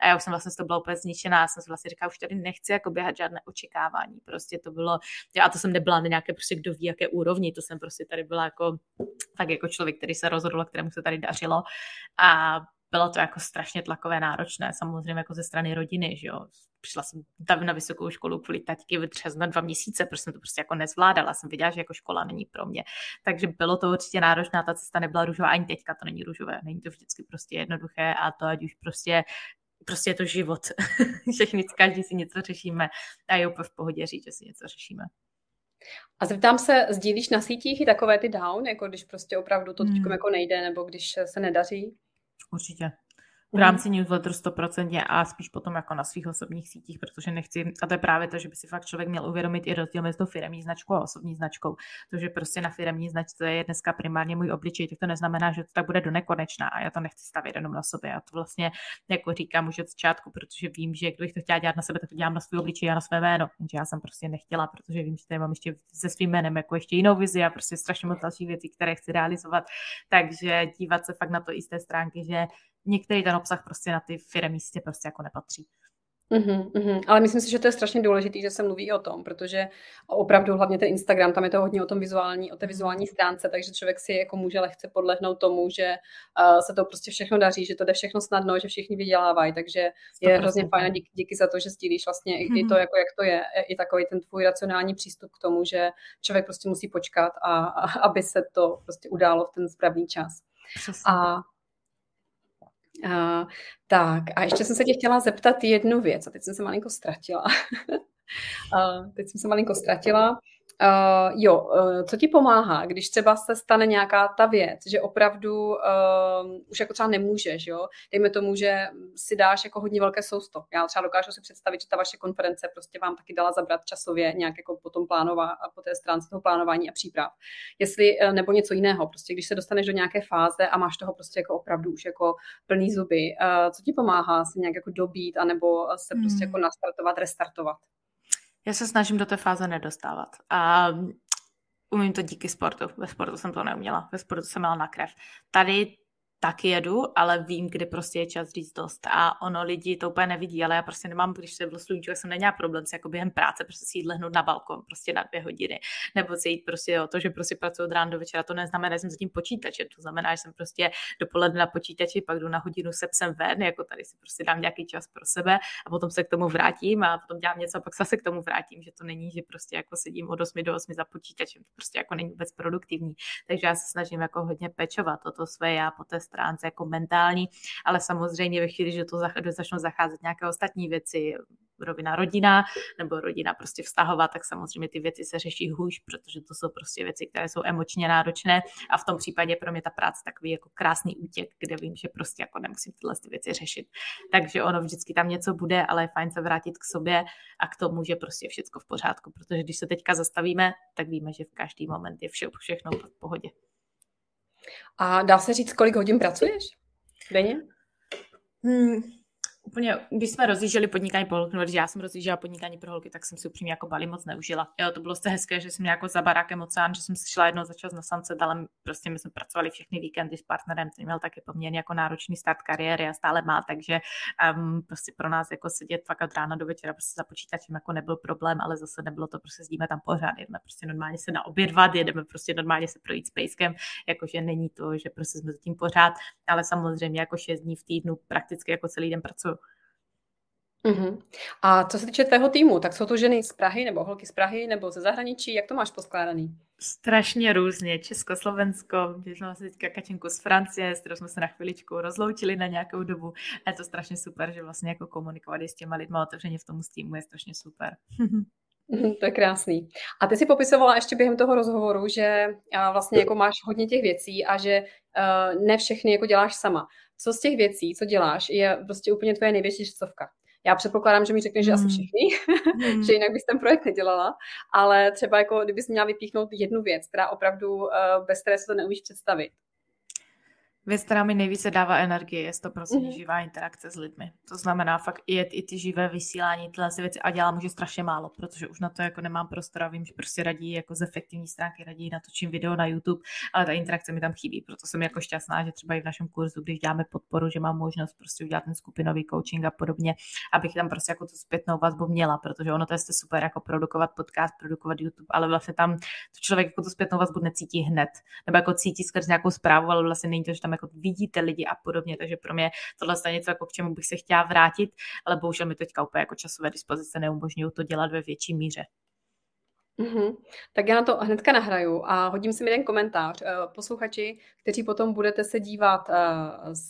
A já už jsem vlastně z toho byla úplně zničená, já jsem si vlastně říkala, už tady nechci jako běhat žádné očekávání, prostě to bylo, já to jsem nebyla na nějaké prostě kdo ví, jaké úrovni, to jsem prostě tady byla jako, tak jako člověk, který se rozhodl, kterému se tady dařilo a bylo to jako strašně tlakové náročné, samozřejmě jako ze strany rodiny, že jo. Přišla jsem tam na vysokou školu kvůli taťky vytřezna dva měsíce, protože jsem to prostě jako nezvládala, jsem viděla, že jako škola není pro mě. Takže bylo to určitě náročné, ta cesta nebyla růžová, ani teďka to není růžové, není to vždycky prostě jednoduché a to ať už prostě prostě je to život. [laughs] Všichni, každý si něco řešíme a je úplně v pohodě říct, že si něco řešíme.
A zeptám se, sdílíš na sítích i takové ty down, jako když prostě opravdu to hmm. jako nejde, nebo když se nedaří?
Určitě v mhm. rámci newsletteru 100% a spíš potom jako na svých osobních sítích, protože nechci, a to je právě to, že by si fakt člověk měl uvědomit i rozdíl mezi tou firmní značkou a osobní značkou. To, že prostě na firmní značce je dneska primárně můj obličej, tak to neznamená, že to tak bude do nekonečna a já to nechci stavět jenom na sobě. Já to vlastně jako říkám už od začátku, protože vím, že kdybych to chtěla dělat na sebe, tak to dělám na svůj obličej a na své jméno. Jenže já jsem prostě nechtěla, protože vím, že tady mám ještě se svým jménem jako ještě jinou vizi a prostě strašně moc dalších věcí, které chci realizovat. Takže dívat se fakt na to i z té stránky, že některý ten obsah prostě na ty firmy místě prostě jako nepatří.
Uhum, uhum. Ale myslím si, že to je strašně důležité, že se mluví o tom, protože opravdu hlavně ten Instagram, tam je to hodně o tom vizuální, o té vizuální stránce, takže člověk si jako může lehce podlehnout tomu, že uh, se to prostě všechno daří, že to jde všechno snadno, že všichni vydělávají, takže je hrozně fajn díky, díky za to, že sdílíš vlastně mm-hmm. i to, jako jak to je, i takový ten tvůj racionální přístup k tomu, že člověk prostě musí počkat, a, a aby se to prostě událo v ten správný čas. Přesně. A Uh, tak a ještě jsem se tě chtěla zeptat jednu věc a teď jsem se malinko ztratila. [laughs] uh, teď jsem se malinko ztratila. Uh, jo, uh, co ti pomáhá, když třeba se stane nějaká ta věc, že opravdu uh, už jako třeba nemůžeš, jo? Dejme tomu, že si dáš jako hodně velké sousto. Já třeba dokážu si představit, že ta vaše konference prostě vám taky dala zabrat časově nějak jako po tom plánová, po té stránce toho plánování a příprav. Jestli, uh, nebo něco jiného, prostě když se dostaneš do nějaké fáze a máš toho prostě jako opravdu už jako plný zuby, uh, co ti pomáhá se nějak jako dobít, anebo se prostě hmm. jako nastartovat, restartovat?
Já se snažím do té fáze nedostávat. A umím to díky sportu. Ve sportu jsem to neuměla. Ve sportu jsem měla na krev. Tady taky jedu, ale vím, kdy prostě je čas říct dost. A ono lidi to úplně nevidí, ale já prostě nemám, když se v sluníčku, jsem neměla problém si jako během práce prostě si jít lehnout na balkon prostě na dvě hodiny. Nebo si jít prostě o to, že prostě pracuji od rána do večera, to neznamená, že jsem za tím počítačem. To znamená, že jsem prostě dopoledne na počítači, pak jdu na hodinu se psem ven, jako tady si prostě dám nějaký čas pro sebe a potom se k tomu vrátím a potom dělám něco a pak se k tomu vrátím, že to není, že prostě jako sedím od 8 do 8 za počítačem, to prostě jako není vůbec produktivní. Takže já se snažím jako hodně pečovat o to své já po té stránce jako mentální, ale samozřejmě ve chvíli, že to začnou zacházet nějaké ostatní věci, rovina rodina nebo rodina prostě vztahová, tak samozřejmě ty věci se řeší hůř, protože to jsou prostě věci, které jsou emočně náročné a v tom případě pro mě ta práce takový jako krásný útěk, kde vím, že prostě jako nemusím tyhle ty věci řešit. Takže ono vždycky tam něco bude, ale je fajn se vrátit k sobě a k tomu, že prostě všechno v pořádku, protože když se teďka zastavíme, tak víme, že v každý moment je vše, všechno v pohodě.
A dá se říct, kolik hodin pracuješ denně?
Hmm, úplně, když jsme rozjížděli podnikání pro holky, když já jsem rozjížděla podnikání pro holky, tak jsem si upřímně jako Bali moc neužila. Jo, to bylo se hezké, že jsem jako za barákem oceán, že jsem si šla jednou za čas na sance, ale prostě my jsme pracovali všechny víkendy s partnerem, který měl taky poměrně jako náročný start kariéry a stále má, takže um, prostě pro nás jako sedět fakt od rána do večera prostě za počítačem jako nebyl problém, ale zase nebylo to prostě sedíme tam pořád, jedeme prostě normálně se naobědvat, jedeme prostě normálně se projít s pejskem, jakože není to, že prostě jsme zatím pořád, ale samozřejmě jako šest dní v týdnu prakticky jako celý den pracuji.
Uh-huh. A co se týče tvého týmu, tak jsou to ženy z Prahy nebo holky z Prahy nebo ze zahraničí? Jak to máš poskládaný?
Strašně různě. Česko, Slovensko, když jsme se teďka Kačenku z Francie, s kterou jsme se na chviličku rozloučili na nějakou dobu. A je to strašně super, že vlastně jako komunikovat s těma lidma otevřeně v tom týmu je strašně super. [laughs]
to je krásný. A ty si popisovala ještě během toho rozhovoru, že vlastně jako máš hodně těch věcí a že ne všechny jako děláš sama. Co z těch věcí, co děláš, je prostě úplně tvoje největší srdcovka? Já předpokládám, že mi řekneš, že hmm. asi všichni, [laughs] hmm. že jinak bys ten projekt nedělala, ale třeba jako kdybys měla vypíchnout jednu věc, která opravdu uh, bez které se to neumíš představit,
Věc, která mi nejvíce dává energie, je to prostě mm-hmm. živá interakce s lidmi. To znamená fakt i, i ty živé vysílání, tyhle věci a dělám už strašně málo, protože už na to jako nemám prostor a vím, že prostě radí jako z efektivní stránky, radí natočím video na YouTube, ale ta interakce mi tam chybí, proto jsem jako šťastná, že třeba i v našem kurzu, když děláme podporu, že mám možnost prostě udělat ten skupinový coaching a podobně, abych tam prostě jako tu zpětnou vazbu měla, protože ono to je super jako produkovat podcast, produkovat YouTube, ale vlastně tam to člověk jako tu zpětnou vazbu necítí hned, nebo jako cítí skrz nějakou zprávu, ale vlastně není to, že tam jako vidíte lidi a podobně, takže pro mě tohle je něco, jako k čemu bych se chtěla vrátit, ale bohužel mi teďka úplně jako časové dispozice neumožňují to dělat ve větší míře.
Mm-hmm. Tak já na to hnedka nahraju a hodím si jeden komentář. Eh, posluchači, kteří potom budete se dívat,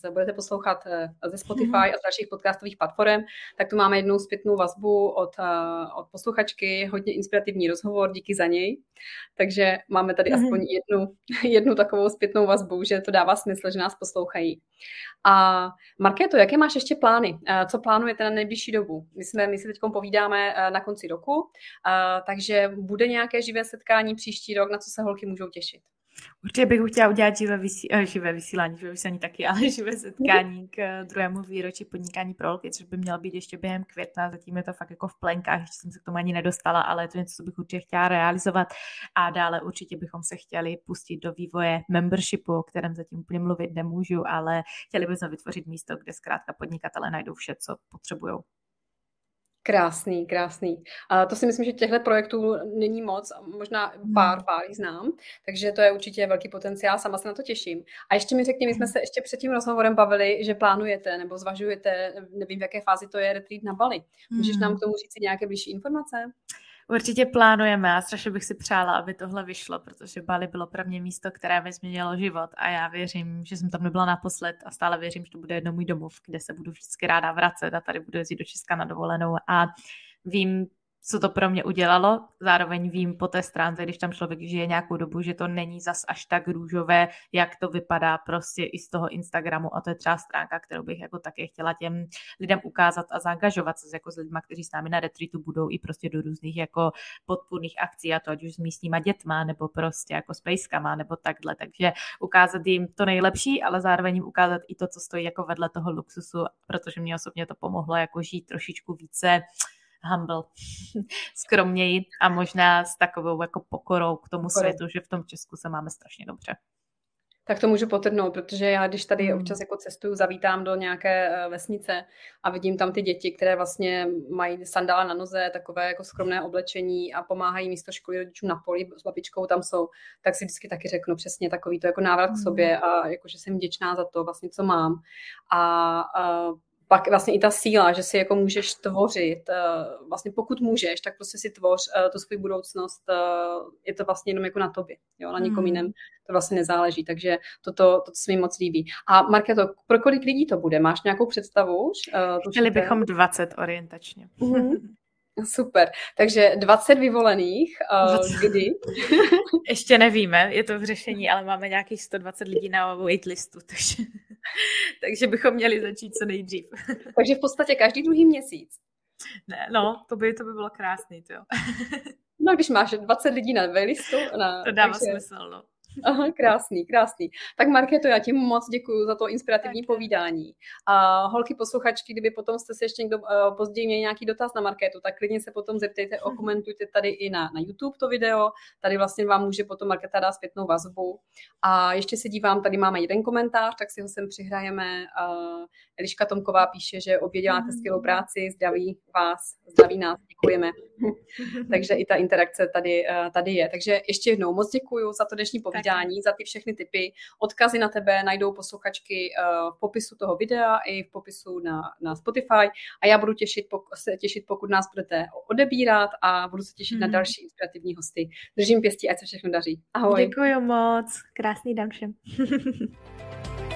eh, budete poslouchat eh, ze Spotify mm-hmm. a z dalších podcastových platform, tak tu máme jednu zpětnou vazbu od, od posluchačky, hodně inspirativní rozhovor, díky za něj. Takže máme tady mm-hmm. aspoň jednu, [laughs] jednu takovou zpětnou vazbu, že to dává smysl, že nás poslouchají. A Markéto, jaké máš ještě plány? Co plánujete na nejbližší dobu? My, jsme, my si teď povídáme na konci roku, takže bude nějaké živé setkání příští rok, na co se holky můžou těšit?
Určitě bych chtěla udělat živé, vysí, eh, živé vysílání, živé vysílání taky, [laughs] ale živé setkání k eh, druhému výročí podnikání pro holky, což by mělo být ještě během května. Zatím je to fakt jako v plenkách, ještě jsem se k tomu ani nedostala, ale je to něco, co bych určitě chtěla realizovat. A dále určitě bychom se chtěli pustit do vývoje membershipu, o kterém zatím úplně mluvit nemůžu, ale chtěli bychom vytvořit místo, kde zkrátka podnikatele najdou vše, co potřebují.
Krásný, krásný. A to si myslím, že těchto projektů není moc, možná hmm. pár, pár znám, takže to je určitě velký potenciál, sama se na to těším. A ještě mi řekni, my jsme hmm. se ještě před tím rozhovorem bavili, že plánujete nebo zvažujete, nevím v jaké fázi to je, retreat na Bali. Můžeš nám hmm. k tomu říct nějaké blížší informace?
Určitě plánujeme a strašně bych si přála, aby tohle vyšlo, protože Bali bylo pro mě místo, které mi změnilo život a já věřím, že jsem tam nebyla naposled a stále věřím, že to bude jedno můj domov, kde se budu vždycky ráda vracet a tady budu jezdit do Česka na dovolenou a vím, co to pro mě udělalo. Zároveň vím po té stránce, když tam člověk žije nějakou dobu, že to není zas až tak růžové, jak to vypadá prostě i z toho Instagramu a to je třeba stránka, kterou bych jako také chtěla těm lidem ukázat a zaangažovat se jako s lidmi, kteří s námi na retreatu budou i prostě do různých jako podpůrných akcí a to ať už s místníma dětma nebo prostě jako s pejskama nebo takhle. Takže ukázat jim to nejlepší, ale zároveň jim ukázat i to, co stojí jako vedle toho luxusu, protože mě osobně to pomohlo jako žít trošičku více humble, [laughs] skromněji a možná s takovou jako pokorou k tomu Pokorou. světu, že v tom Česku se máme strašně dobře.
Tak to můžu potrhnout, protože já, když tady hmm. občas jako cestuju, zavítám do nějaké eh, vesnice a vidím tam ty děti, které vlastně mají sandála na noze, takové jako skromné oblečení a pomáhají místo školy rodičům na poli s babičkou tam jsou, tak si vždycky taky řeknu přesně takový to jako návrat k hmm. sobě a jako, že jsem vděčná za to vlastně, co mám. A, a pak vlastně i ta síla, že si jako můžeš tvořit, vlastně pokud můžeš, tak prostě si tvoř tu svou budoucnost, je to vlastně jenom jako na tobě, jo, na někom mm. jiném to vlastně nezáleží, takže toto, to se mi moc líbí. A Marketo, pro kolik lidí to bude? Máš nějakou představu?
Chtěli bychom 20 orientačně. Mm-hmm. [laughs]
Super. Takže 20 vyvolených. Uh, kdy? [laughs]
Ještě nevíme, je to v řešení, ale máme nějakých 120 lidí na waitlistu, takže, [laughs] takže bychom měli začít co nejdřív. [laughs]
takže v podstatě každý druhý měsíc.
Ne, no, to by, to by bylo krásný, to jo.
no, když máš 20 lidí na waitlistu. Na,
to dává takže... smysl, no. [laughs]
Aha, krásný, krásný. Tak Markéto, já ti moc děkuji za to inspirativní tak. povídání. A holky posluchačky, kdyby potom jste se ještě někdo uh, později měli nějaký dotaz na Markétu, tak klidně se potom zeptejte, [laughs] okomentujte tady i na, na YouTube to video. Tady vlastně vám může potom Markéta dát zpětnou vazbu. A ještě se dívám, tady máme jeden komentář, tak si ho sem přihrajeme. Uh, Eliška Tomková píše, že obě děláte mm. skvělou práci, zdraví vás, zdraví nás, děkujeme. [laughs] Takže i ta interakce tady, uh, tady je. Takže ještě jednou moc děkuji za to dnešní povídání povídání, za ty všechny typy. Odkazy na tebe najdou posluchačky eh, v popisu toho videa i v popisu na, na Spotify a já budu těšit, se těšit, pokud nás budete odebírat a budu se těšit mm. na mhm. další inspirativní hosty. Držím pěstí, ať se všechno daří. Ahoj.
Děkuji moc. Krásný den všem. [laughs]